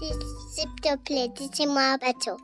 S'il te plaît, dis-moi bateau.